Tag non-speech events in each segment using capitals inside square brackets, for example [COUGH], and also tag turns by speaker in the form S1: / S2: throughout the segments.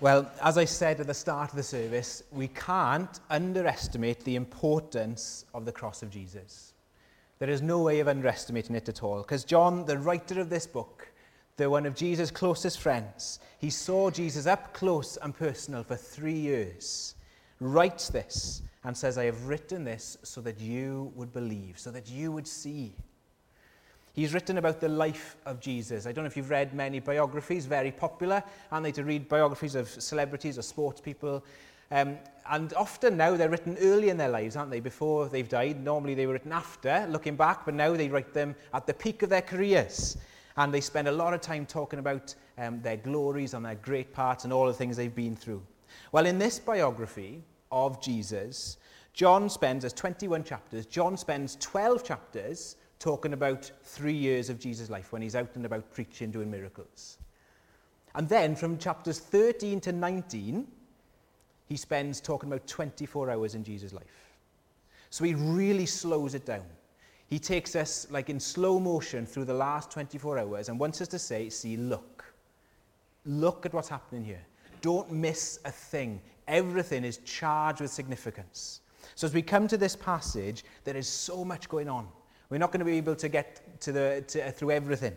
S1: Well, as I said at the start of the service, we can't underestimate the importance of the cross of Jesus. There is no way of underestimating it at all. Because John, the writer of this book, the one of Jesus' closest friends, he saw Jesus up close and personal for three years, writes this and says, I have written this so that you would believe, so that you would see. He's written about the life of Jesus. I don't know if you've read many biographies, very popular, aren't they, to read biographies of celebrities or sports people. Um, and often now they're written early in their lives, aren't they, before they've died. Normally they were written after, looking back, but now they write them at the peak of their careers. And they spend a lot of time talking about um, their glories and their great parts and all the things they've been through. Well, in this biography of Jesus, John spends, there's 21 chapters, John spends 12 chapters talking about three years of Jesus' life when he's out and about preaching, doing miracles. And then from chapters 13 to 19, he spends talking about 24 hours in Jesus' life. So he really slows it down. He takes us like in slow motion through the last 24 hours and wants us to say, see, look. Look at what's happening here. Don't miss a thing. Everything is charged with significance. So as we come to this passage, there is so much going on. We're not going to be able to get to the, to, uh, through everything.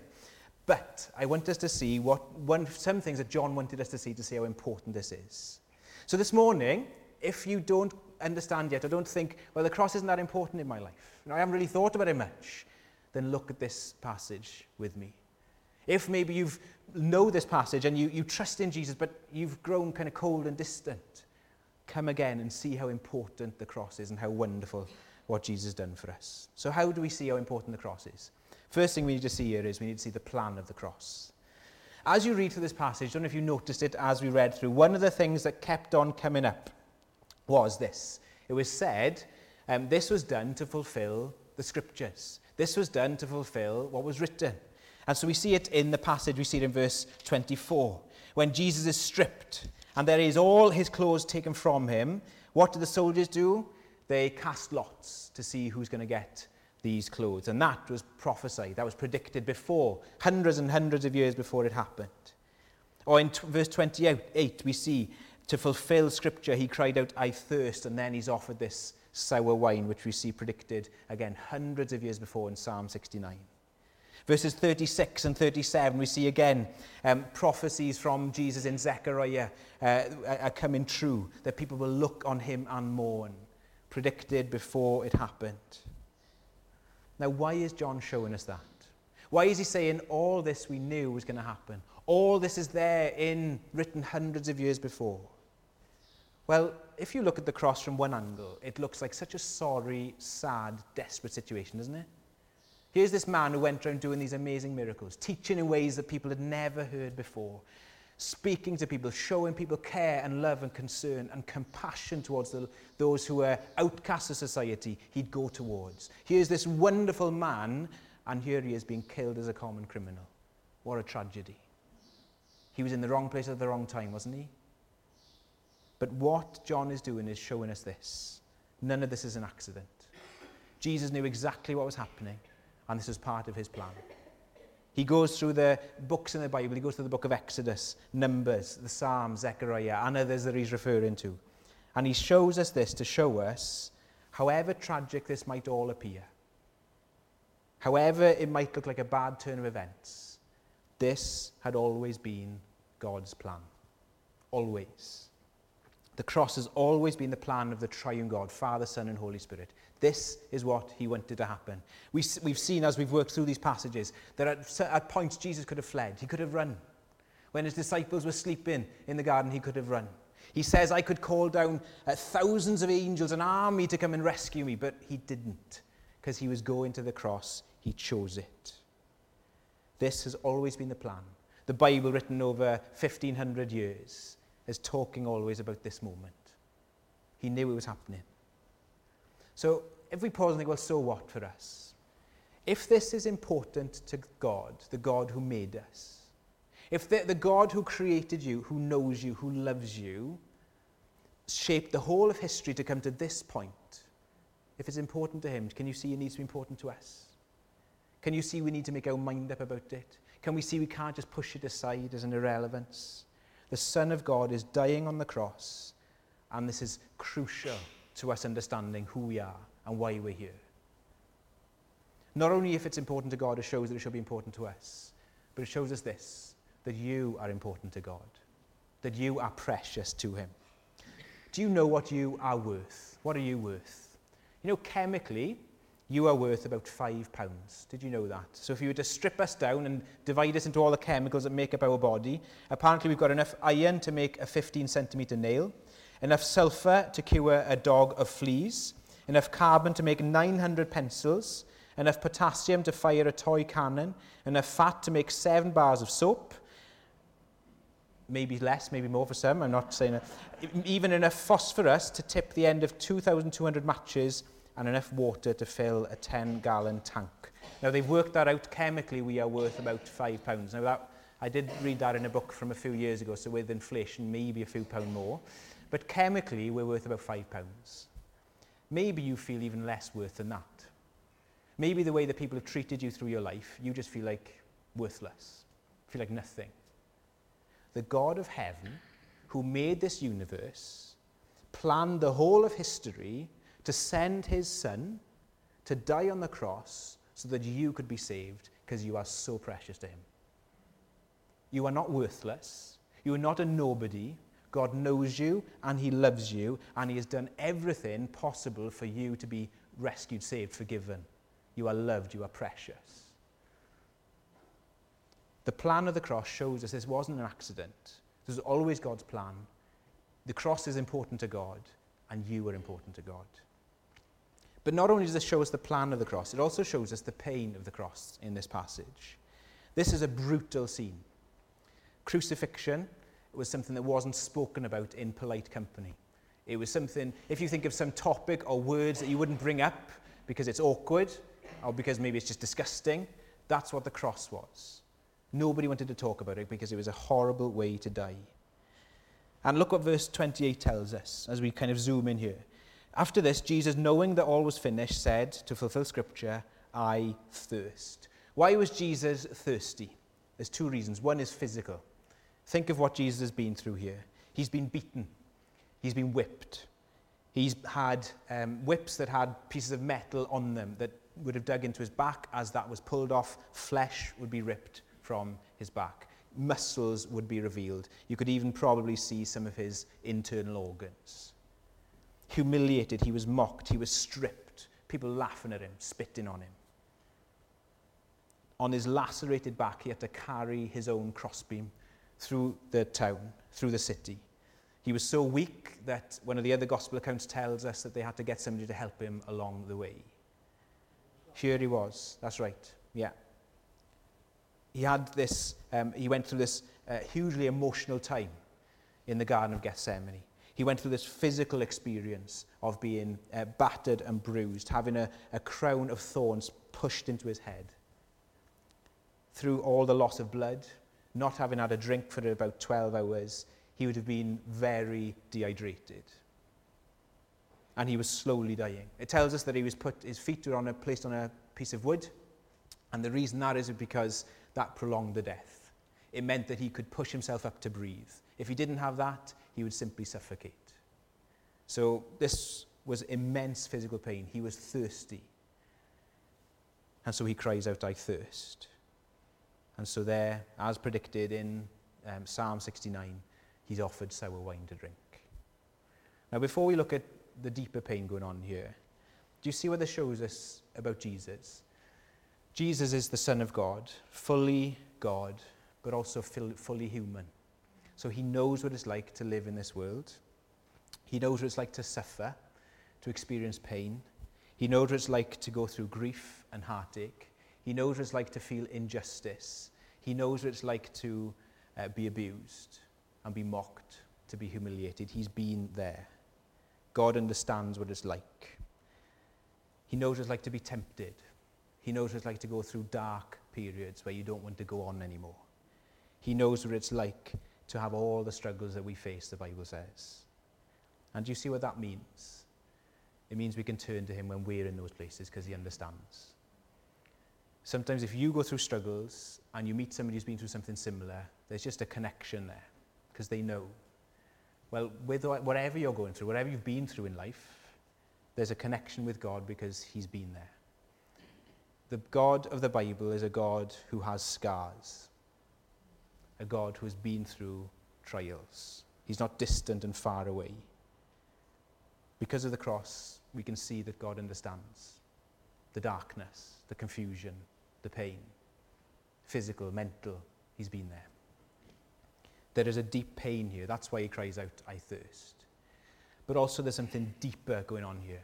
S1: But I want us to see what, one, some things that John wanted us to see to see how important this is. So this morning, if you don't understand yet or don't think, well, the cross isn't that important in my life, know, I haven't really thought about it much, then look at this passage with me. If maybe you know this passage and you, you trust in Jesus, but you've grown kind of cold and distant, come again and see how important the cross is and how wonderful what Jesus has done for us. So, how do we see how important the cross is? First thing we need to see here is we need to see the plan of the cross. As you read through this passage, I don't know if you noticed it as we read through, one of the things that kept on coming up was this. It was said um, this was done to fulfill the scriptures. This was done to fulfill what was written. And so we see it in the passage, we see it in verse 24. When Jesus is stripped and there is all his clothes taken from him, what do the soldiers do? They cast lots to see who's going to get these clothes. And that was prophesied, that was predicted before, hundreds and hundreds of years before it happened. Or in t- verse 28, we see, to fulfill scripture, he cried out, I thirst, and then he's offered this sour wine, which we see predicted again hundreds of years before in Psalm 69. Verses 36 and 37, we see again um, prophecies from Jesus in Zechariah uh, are coming true, that people will look on him and mourn predicted before it happened. Now, why is John showing us that? Why is he saying all this we knew was going to happen? All this is there in written hundreds of years before. Well, if you look at the cross from one angle, it looks like such a sorry, sad, desperate situation, doesn't it? Here's this man who went around doing these amazing miracles, teaching in ways that people had never heard before, speaking to people, showing people care and love and concern and compassion towards the, those who are outcasts of society, he'd go towards. Here's this wonderful man, and here he is being killed as a common criminal. What a tragedy. He was in the wrong place at the wrong time, wasn't he? But what John is doing is showing us this. None of this is an accident. Jesus knew exactly what was happening, and this was part of his plan. He goes through the books in the Bible. He goes through the book of Exodus, Numbers, the Psalms, Zechariah, and others that he's referring to. And he shows us this to show us, however tragic this might all appear, however it might look like a bad turn of events, this had always been God's plan. Always. The cross has always been the plan of the triune God, Father, Son, and Holy Spirit. This is what he wanted to happen. We, we've seen as we've worked through these passages that at, at points Jesus could have fled, he could have run. When his disciples were sleeping in the garden, he could have run. He says, I could call down uh, thousands of angels, an army to come and rescue me, but he didn't because he was going to the cross. He chose it. This has always been the plan. The Bible, written over 1500 years, is talking always about this moment. He knew it was happening. So if we pause and think, well, so what for us? If this is important to God, the God who made us, if the, the God who created you, who knows you, who loves you, shaped the whole of history to come to this point, if it's important to him, can you see it needs to be important to us? Can you see we need to make our mind up about it? Can we see we can't just push it aside as an irrelevance? The Son of God is dying on the cross, and this is crucial to us understanding who we are and why we're here. Not only if it's important to God, it shows that it should be important to us, but it shows us this that you are important to God, that you are precious to Him. Do you know what you are worth? What are you worth? You know, chemically, you are worth about five pounds. Did you know that? So if you were to strip us down and divide us into all the chemicals that make up our body, apparently we've got enough iron to make a 15 centimetre nail, enough sulfur to cure a dog of fleas, enough carbon to make 900 pencils, enough potassium to fire a toy cannon, enough fat to make seven bars of soap, maybe less, maybe more for some, I'm not saying that, even enough phosphorus to tip the end of 2,200 matches and enough water to fill a 10-gallon tank. Now, they've worked that out chemically, we are worth about five Pounds. Now, that, I did read that in a book from a few years ago, so with inflation, maybe a few pound more. But chemically, we're worth about five Pounds. Maybe you feel even less worth than that. Maybe the way that people have treated you through your life, you just feel like worthless, feel like nothing. The God of heaven, who made this universe, planned the whole of history to send his son to die on the cross so that you could be saved because you are so precious to him. You are not worthless. You are not a nobody. God knows you and he loves you and he has done everything possible for you to be rescued, saved, forgiven. You are loved, you are precious. The plan of the cross shows us this wasn't an accident. This was always God's plan. The cross is important to God, and you are important to God. But not only does this show us the plan of the cross, it also shows us the pain of the cross in this passage. This is a brutal scene. Crucifixion was something that wasn't spoken about in polite company. It was something, if you think of some topic or words that you wouldn't bring up because it's awkward, or because maybe it's just disgusting. That's what the cross was. Nobody wanted to talk about it because it was a horrible way to die. And look what verse 28 tells us as we kind of zoom in here. After this, Jesus, knowing that all was finished, said, to fulfill scripture, I thirst. Why was Jesus thirsty? There's two reasons. One is physical. Think of what Jesus has been through here. He's been beaten, he's been whipped, he's had um, whips that had pieces of metal on them that would have dug into his back. As that was pulled off, flesh would be ripped from his back. Muscles would be revealed. You could even probably see some of his internal organs. Humiliated, he was mocked, he was stripped, people laughing at him, spitting on him. On his lacerated back, he had to carry his own crossbeam through the town, through the city. He was so weak that one of the other gospel accounts tells us that they had to get somebody to help him along the way. Here he was. That's right. Yeah. He had this, um, he went through this uh, hugely emotional time in the Garden of Gethsemane. He went through this physical experience of being uh, battered and bruised, having a, a crown of thorns pushed into his head. Through all the loss of blood, not having had a drink for about 12 hours, he would have been very dehydrated and he was slowly dying. It tells us that he was put, his feet were on a, placed on a piece of wood, and the reason that is because that prolonged the death. It meant that he could push himself up to breathe. If he didn't have that, he would simply suffocate. So this was immense physical pain. He was thirsty. And so he cries out, I thirst. And so there, as predicted in um, Psalm 69, he's offered sour wine to drink. Now, before we look at the deeper pain going on here. Do you see what this shows us about Jesus? Jesus is the Son of God, fully God, but also fully human. So he knows what it's like to live in this world. He knows what it's like to suffer, to experience pain. He knows what it's like to go through grief and heartache. He knows what it's like to feel injustice. He knows what it's like to uh, be abused and be mocked, to be humiliated. He's been there. God understands what it's like. He knows what it's like to be tempted. He knows what it's like to go through dark periods where you don't want to go on anymore. He knows what it's like to have all the struggles that we face, the Bible says. And do you see what that means? It means we can turn to him when we're in those places because he understands. Sometimes if you go through struggles and you meet somebody who's been through something similar, there's just a connection there. because they know. Well, with whatever you're going through, whatever you've been through in life, there's a connection with God because he's been there. The God of the Bible is a God who has scars, a God who has been through trials. He's not distant and far away. Because of the cross, we can see that God understands the darkness, the confusion, the pain, physical, mental. He's been there. There is a deep pain here. That's why he cries out, I thirst. But also, there's something deeper going on here.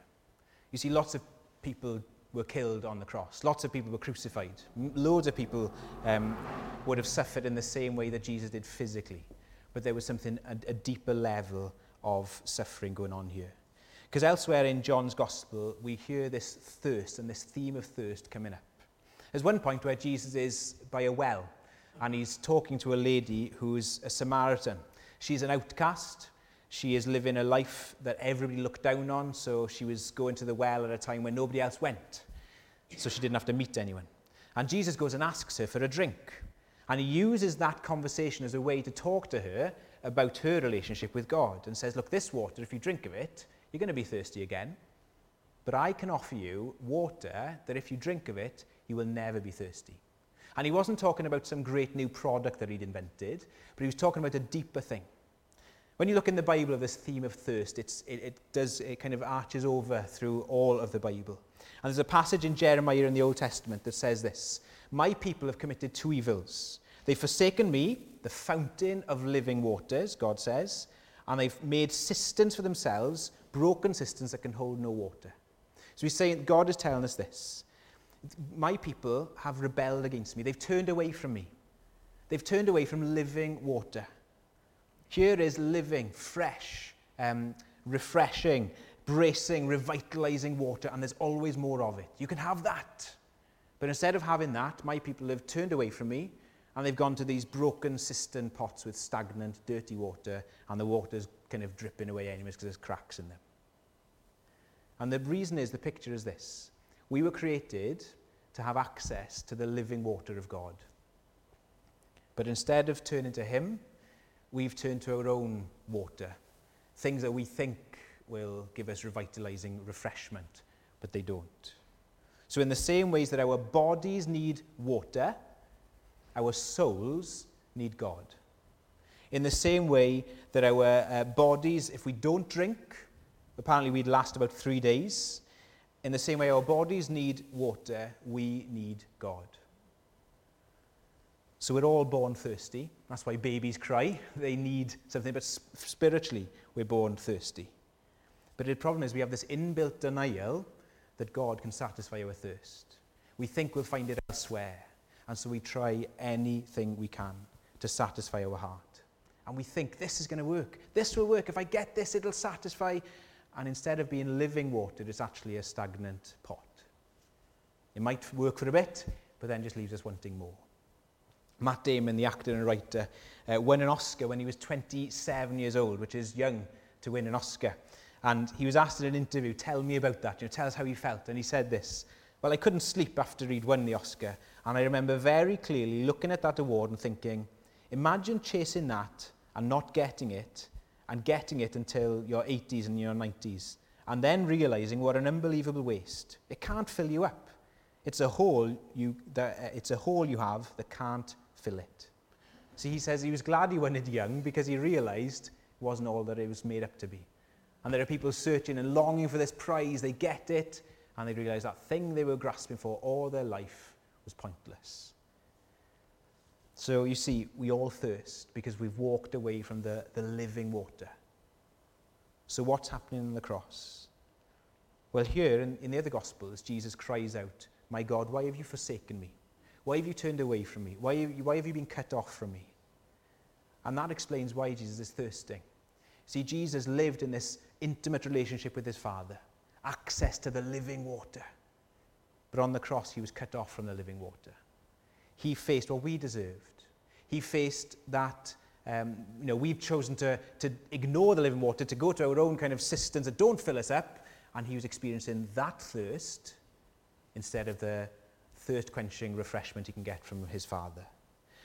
S1: You see, lots of people were killed on the cross. Lots of people were crucified. Loads of people um, would have suffered in the same way that Jesus did physically. But there was something, a, a deeper level of suffering going on here. Because elsewhere in John's Gospel, we hear this thirst and this theme of thirst coming up. There's one point where Jesus is by a well and he's talking to a lady who's a Samaritan. She's an outcast. She is living a life that everybody looked down on, so she was going to the well at a time when nobody else went. So she didn't have to meet anyone. And Jesus goes and asks her for a drink. And he uses that conversation as a way to talk to her about her relationship with God and says, Look, this water, if you drink of it, you're going to be thirsty again. But I can offer you water that if you drink of it, you will never be thirsty. And he wasn't talking about some great new product that he'd invented, but he was talking about a deeper thing. When you look in the Bible of this theme of thirst, it, it does it kind of arches over through all of the Bible. And there's a passage in Jeremiah in the Old Testament that says this My people have committed two evils. They've forsaken me, the fountain of living waters, God says, and they've made cisterns for themselves, broken cisterns that can hold no water. So he's saying, God is telling us this. My people have rebelled against me. They've turned away from me. They've turned away from living water. Here is living, fresh, um, refreshing, bracing, revitalizing water, and there's always more of it. You can have that. But instead of having that, my people have turned away from me and they've gone to these broken cistern pots with stagnant, dirty water, and the water's kind of dripping away anyways because there's cracks in them. And the reason is the picture is this we were created to have access to the living water of God. But instead of turning to Him, we've turned to our own water, things that we think will give us revitalizing refreshment, but they don't. So, in the same ways that our bodies need water, our souls need God. In the same way that our uh, bodies, if we don't drink, apparently we'd last about three days. In the same way our bodies need water, we need God. So we're all born thirsty. That's why babies cry. [LAUGHS] They need something, but spiritually, we're born thirsty. But the problem is we have this inbuilt denial that God can satisfy our thirst. We think we'll find it elsewhere. And so we try anything we can to satisfy our heart. And we think this is going to work. This will work. If I get this, it'll satisfy. And instead of being living water, it's actually a stagnant pot. It might work for a bit, but then just leaves us wanting more. Matt Damon, the actor and writer, uh, won an Oscar when he was 27 years old, which is young to win an Oscar. And he was asked in an interview, tell me about that, you know, tell us how you felt. And he said this, well, I couldn't sleep after he'd won the Oscar. And I remember very clearly looking at that award and thinking, imagine chasing that and not getting it, and getting it until your 80s and your 90s, and then realizing what an unbelievable waste. It can't fill you up. It's a hole you, that, it's a hole you have that can't fill it. So he says he was glad he won it young because he realized it wasn't all that it was made up to be. And there are people searching and longing for this prize. They get it, and they realize that thing they were grasping for all their life was pointless. So you see, we all thirst because we've walked away from the, the living water. So what's happening on the cross? Well, here in, in the other Gospels, Jesus cries out, My God, why have you forsaken me? Why have you turned away from me? Why have you, why have you been cut off from me? And that explains why Jesus is thirsting. See, Jesus lived in this intimate relationship with his Father, access to the living water. But on the cross, he was cut off from the living water. He faced what we deserved. He faced that, um, you know, we've chosen to, to ignore the living water, to go to our own kind of cisterns that don't fill us up. And he was experiencing that thirst instead of the thirst quenching refreshment he can get from his Father.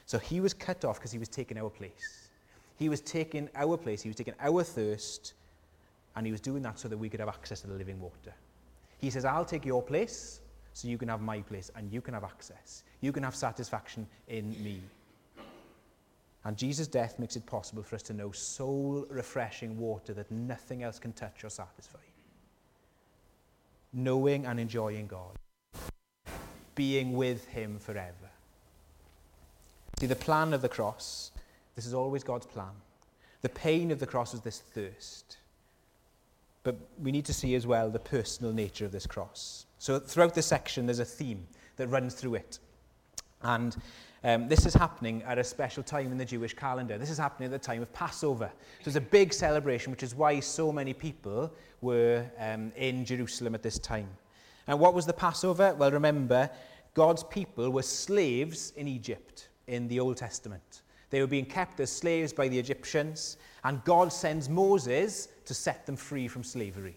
S1: So he was cut off because he was taking our place. He was taking our place, he was taking our thirst, and he was doing that so that we could have access to the living water. He says, I'll take your place so you can have my place and you can have access. You can have satisfaction in me. And Jesus' death makes it possible for us to know soul refreshing water that nothing else can touch or satisfy. Knowing and enjoying God, being with Him forever. See, the plan of the cross, this is always God's plan. The pain of the cross is this thirst. But we need to see as well the personal nature of this cross. So throughout this section, there's a theme that runs through it. And um, this is happening at a special time in the Jewish calendar. This is happening at the time of Passover. So it's a big celebration, which is why so many people were um, in Jerusalem at this time. And what was the Passover? Well, remember, God's people were slaves in Egypt in the Old Testament. They were being kept as slaves by the Egyptians, and God sends Moses to set them free from slavery.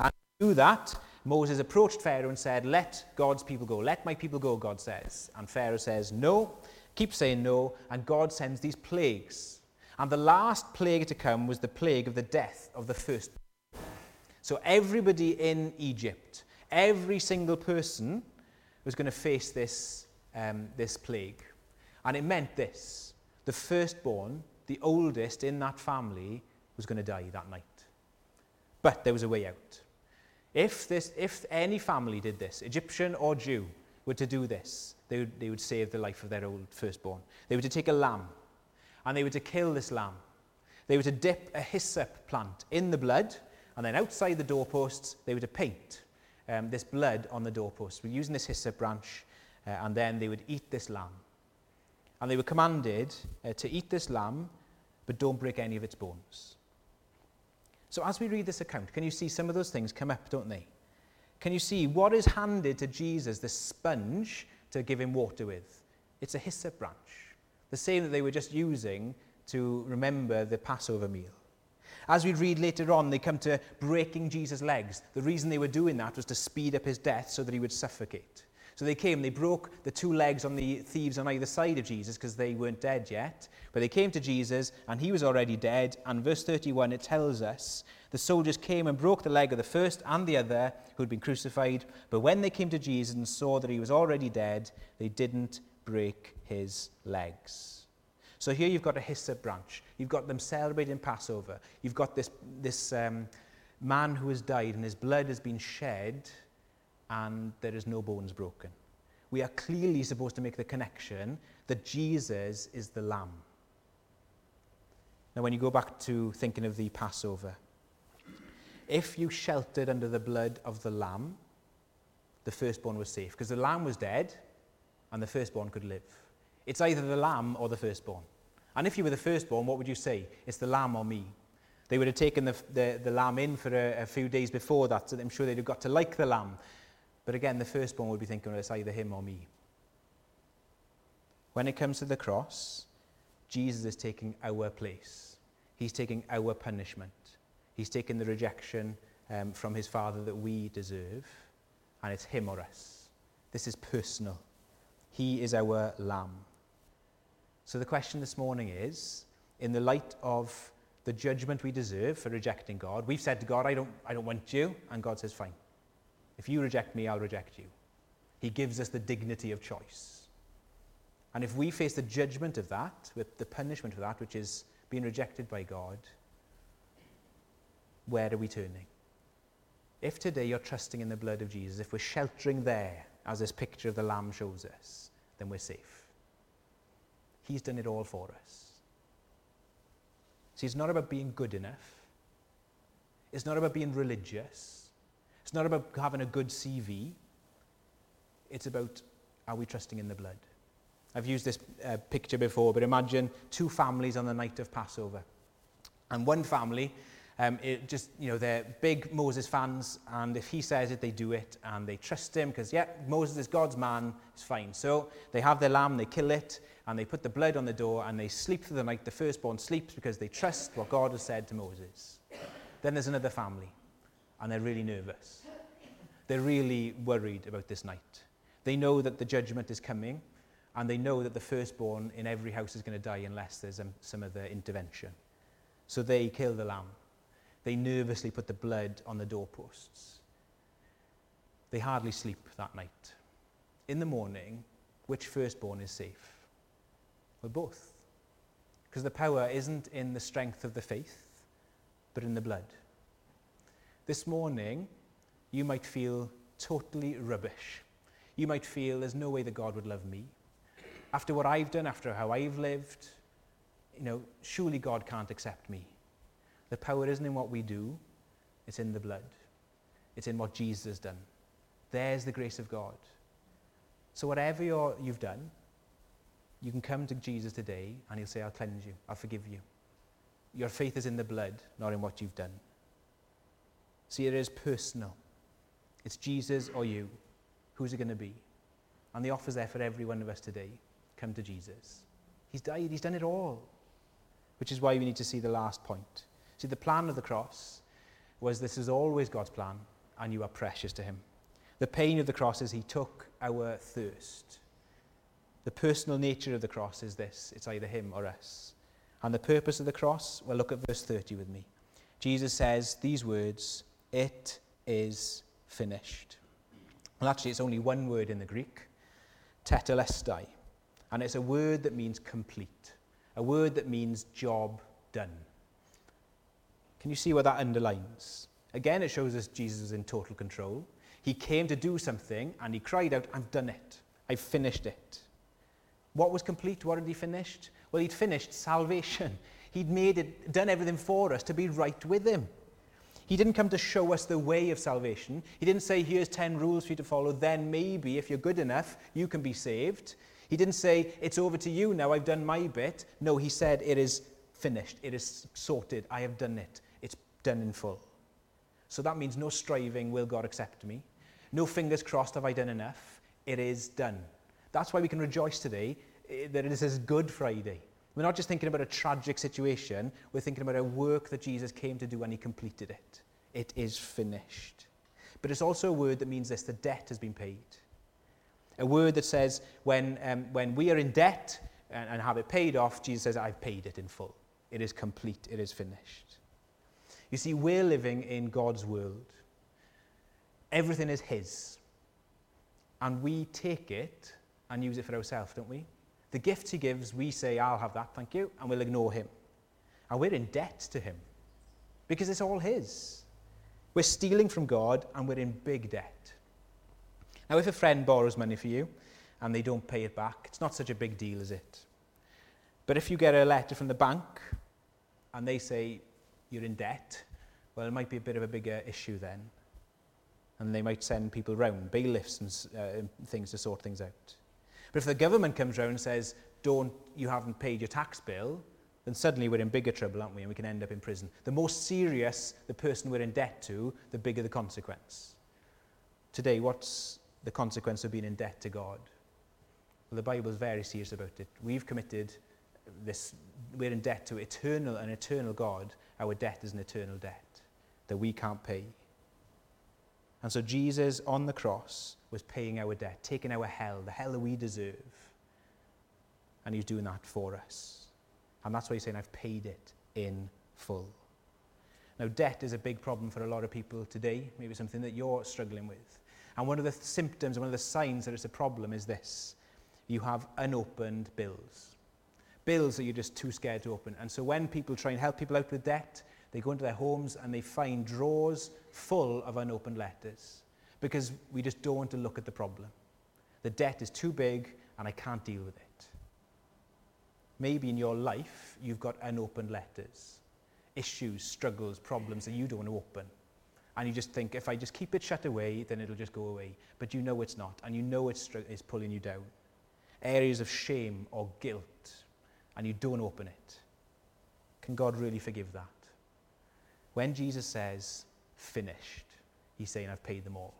S1: And to do that, Moses approached Pharaoh and said, Let God's people go. Let my people go, God says. And Pharaoh says, No. Keep saying no. And God sends these plagues. And the last plague to come was the plague of the death of the first. So everybody in Egypt, every single person was going to face this, um, this plague. And it meant this the firstborn, the oldest in that family, was going to die that night. But there was a way out. If, this, if any family did this, Egyptian or Jew, were to do this, they would, they would save the life of their old firstborn. They were to take a lamb, and they were to kill this lamb. They were to dip a hyssop plant in the blood, and then outside the doorposts, they were to paint um, this blood on the doorposts. We're using this hyssop branch, uh, and then they would eat this lamb. And they were commanded uh, to eat this lamb, but don't break any of its bones. So as we read this account, can you see some of those things come up, don't they? Can you see what is handed to Jesus, the sponge to give him water with? It's a hyssop branch, the same that they were just using to remember the Passover meal. As we read later on, they come to breaking Jesus' legs. The reason they were doing that was to speed up his death so that he would suffocate. So they came, they broke the two legs on the thieves on either side of Jesus because they weren't dead yet. But they came to Jesus and he was already dead. And verse 31, it tells us the soldiers came and broke the leg of the first and the other who had been crucified. But when they came to Jesus and saw that he was already dead, they didn't break his legs. So here you've got a hyssop branch. You've got them celebrating Passover. You've got this, this um, man who has died and his blood has been shed and there is no bones broken. We are clearly supposed to make the connection that Jesus is the Lamb. Now, when you go back to thinking of the Passover, if you sheltered under the blood of the Lamb, the firstborn was safe because the Lamb was dead and the firstborn could live. It's either the Lamb or the firstborn. And if you were the firstborn, what would you say? It's the Lamb or me. They would have taken the, the, the lamb in for a, a few days before that, so I'm sure they'd have got to like the lamb. But again, the firstborn would be thinking, well, it's either him or me. When it comes to the cross, Jesus is taking our place. He's taking our punishment. He's taking the rejection um, from his Father that we deserve, and it's him or us. This is personal. He is our lamb. So the question this morning is, in the light of the judgment we deserve for rejecting God, we've said to God, I don't, I don't want you, and God says, fine. If you reject me, I'll reject you. He gives us the dignity of choice. And if we face the judgment of that, with the punishment of that, which is being rejected by God, where are we turning? If today you're trusting in the blood of Jesus, if we're sheltering there, as this picture of the Lamb shows us, then we're safe. He's done it all for us. See, it's not about being good enough. It's not about being religious. It's not about having a good CV. It's about are we trusting in the blood? I've used this uh, picture before, but imagine two families on the night of Passover. And one family, um, it just, you know, they're big Moses fans, and if he says it, they do it, and they trust him because, yeah, Moses is God's man, it's fine. So they have their lamb, they kill it, and they put the blood on the door, and they sleep for the night. The firstborn sleeps because they trust what God has said to Moses. Then there's another family and they're really nervous. They're really worried about this night. They know that the judgment is coming, And they know that the firstborn in every house is going to die unless there's um, some other intervention. So they kill the lamb. They nervously put the blood on the doorposts. They hardly sleep that night. In the morning, which firstborn is safe? Well, both. Because the power isn't in the strength of the faith, but in the blood. This morning, you might feel totally rubbish. You might feel there's no way that God would love me. After what I've done, after how I've lived, you know, surely God can't accept me. The power isn't in what we do, it's in the blood. It's in what Jesus has done. There's the grace of God. So whatever you you've done, you can come to Jesus today and he'll say, I'll cleanse you, I'll forgive you. Your faith is in the blood, not in what you've done. See, it is personal. It's Jesus or you. Who's it going to be? And the offer's there for every one of us today. Come to Jesus. He's died, he's done it all. Which is why we need to see the last point. See, the plan of the cross was this is always God's plan, and you are precious to him. The pain of the cross is he took our thirst. The personal nature of the cross is this it's either him or us. And the purpose of the cross, well, look at verse 30 with me. Jesus says these words, It is finished. Well, actually, it's only one word in the Greek, tetelestai. And it's a word that means complete, a word that means job done. Can you see what that underlines? Again, it shows us Jesus is in total control. He came to do something and he cried out, I've done it. I've finished it. What was complete? What had he finished? Well, he'd finished salvation. He'd made it, done everything for us to be right with him. He didn't come to show us the way of salvation. He didn't say, here's 10 rules for you to follow, then maybe, if you're good enough, you can be saved. He didn't say, it's over to you now, I've done my bit. No, he said, it is finished, it is sorted, I have done it, it's done in full. So that means no striving, will God accept me? No fingers crossed, have I done enough? It is done. That's why we can rejoice today eh, that it is as Good Friday. We're not just thinking about a tragic situation, we're thinking about a work that Jesus came to do and he completed it. It is finished. But it's also a word that means this the debt has been paid. A word that says when, um, when we are in debt and, and have it paid off, Jesus says, I've paid it in full. It is complete, it is finished. You see, we're living in God's world. Everything is His. And we take it and use it for ourselves, don't we? The gift he gives, we say, I'll have that, thank you, and we'll ignore him. And we're in debt to him because it's all his. We're stealing from God and we're in big debt. Now, if a friend borrows money for you and they don't pay it back, it's not such a big deal, is it? But if you get a letter from the bank and they say you're in debt, well, it might be a bit of a bigger issue then. And they might send people round, bailiffs and, uh, and things to sort things out. But if the government comes around and says, don't, you haven't paid your tax bill, then suddenly we're in bigger trouble, aren't we? And we can end up in prison. The more serious the person we're in debt to, the bigger the consequence. Today, what's the consequence of being in debt to God? Well, the Bible is very serious about it. We've committed this, we're in debt to eternal, an eternal God. Our debt is an eternal debt that we can't pay. And so Jesus on the cross was paying our debt, taking our hell, the hell that we deserve. And he's doing that for us. And that's why he's saying, I've paid it in full. Now, debt is a big problem for a lot of people today, maybe something that you're struggling with. And one of the symptoms, one of the signs that it's a problem is this you have unopened bills. Bills that you're just too scared to open. And so when people try and help people out with debt, they go into their homes and they find drawers full of unopened letters because we just don't want to look at the problem. The debt is too big and I can't deal with it. Maybe in your life you've got unopened letters, issues, struggles, problems that you don't want to open. And you just think, if I just keep it shut away, then it'll just go away. But you know it's not, and you know it's, it's pulling you down. Areas of shame or guilt, and you don't open it. Can God really forgive that? When Jesus says, finished, he's saying, I've paid them all.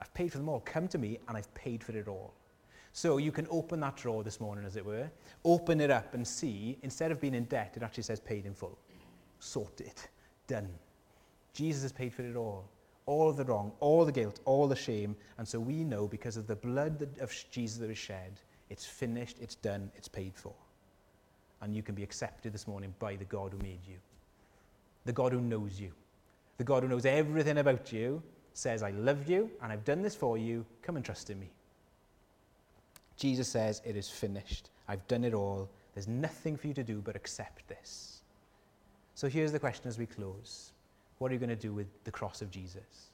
S1: I've paid for them all. Come to me, and I've paid for it all. So you can open that drawer this morning, as it were, open it up and see, instead of being in debt, it actually says paid in full. Sorted. Done. Jesus has paid for it all. All the wrong, all the guilt, all the shame. And so we know because of the blood of Jesus that was shed, It's finished, it's done, it's paid for. And you can be accepted this morning by the God who made you, the God who knows you, the God who knows everything about you, says, I love you and I've done this for you. Come and trust in me. Jesus says, It is finished. I've done it all. There's nothing for you to do but accept this. So here's the question as we close What are you going to do with the cross of Jesus?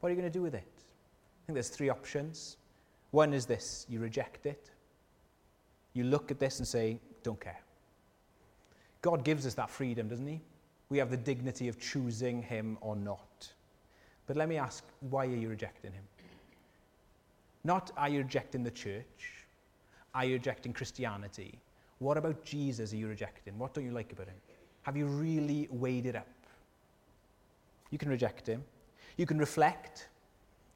S1: What are you going to do with it? I think there's three options. One is this you reject it. You look at this and say, Don't care. God gives us that freedom, doesn't He? We have the dignity of choosing Him or not. But let me ask, why are you rejecting Him? Not are you rejecting the church? Are you rejecting Christianity? What about Jesus are you rejecting? What don't you like about him? Have you really weighed it up? You can reject him. You can reflect.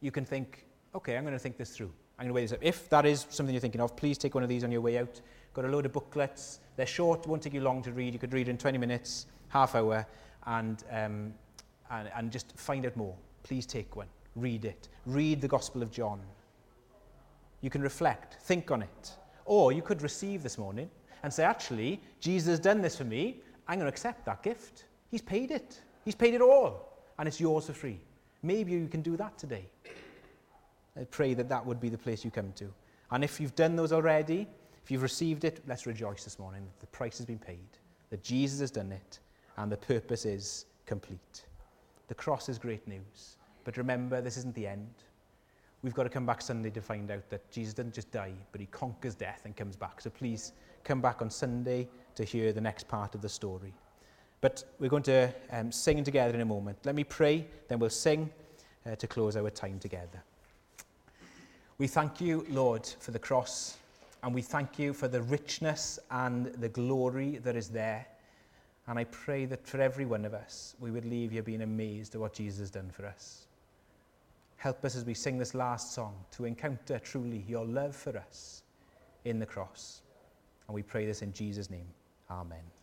S1: You can think, okay, I'm going to think this through. I'm going to weigh this up. If that is something you're thinking of, please take one of these on your way out. Got a load of booklets. They're short, won't take you long to read. You could read in 20 minutes, half hour, and, um, and, and just find out more. Please take one. Read it. Read the Gospel of John. You can reflect, think on it. Or you could receive this morning and say, actually, Jesus has done this for me. I'm going to accept that gift. He's paid it. He's paid it all. And it's yours for free. Maybe you can do that today. I pray that that would be the place you come to. And if you've done those already, if you've received it, let's rejoice this morning that the price has been paid, that Jesus has done it, and the purpose is complete. The cross is great news. But remember, this isn't the end. We've got to come back Sunday to find out that Jesus didn't just die, but he conquers death and comes back. So please come back on Sunday to hear the next part of the story. But we're going to um, sing together in a moment. Let me pray, then we'll sing uh, to close our time together. We thank you, Lord, for the cross, and we thank you for the richness and the glory that is there. And I pray that for every one of us, we would leave here being amazed at what Jesus has done for us. Help us as we sing this last song to encounter truly your love for us in the cross. And we pray this in Jesus' name. Amen.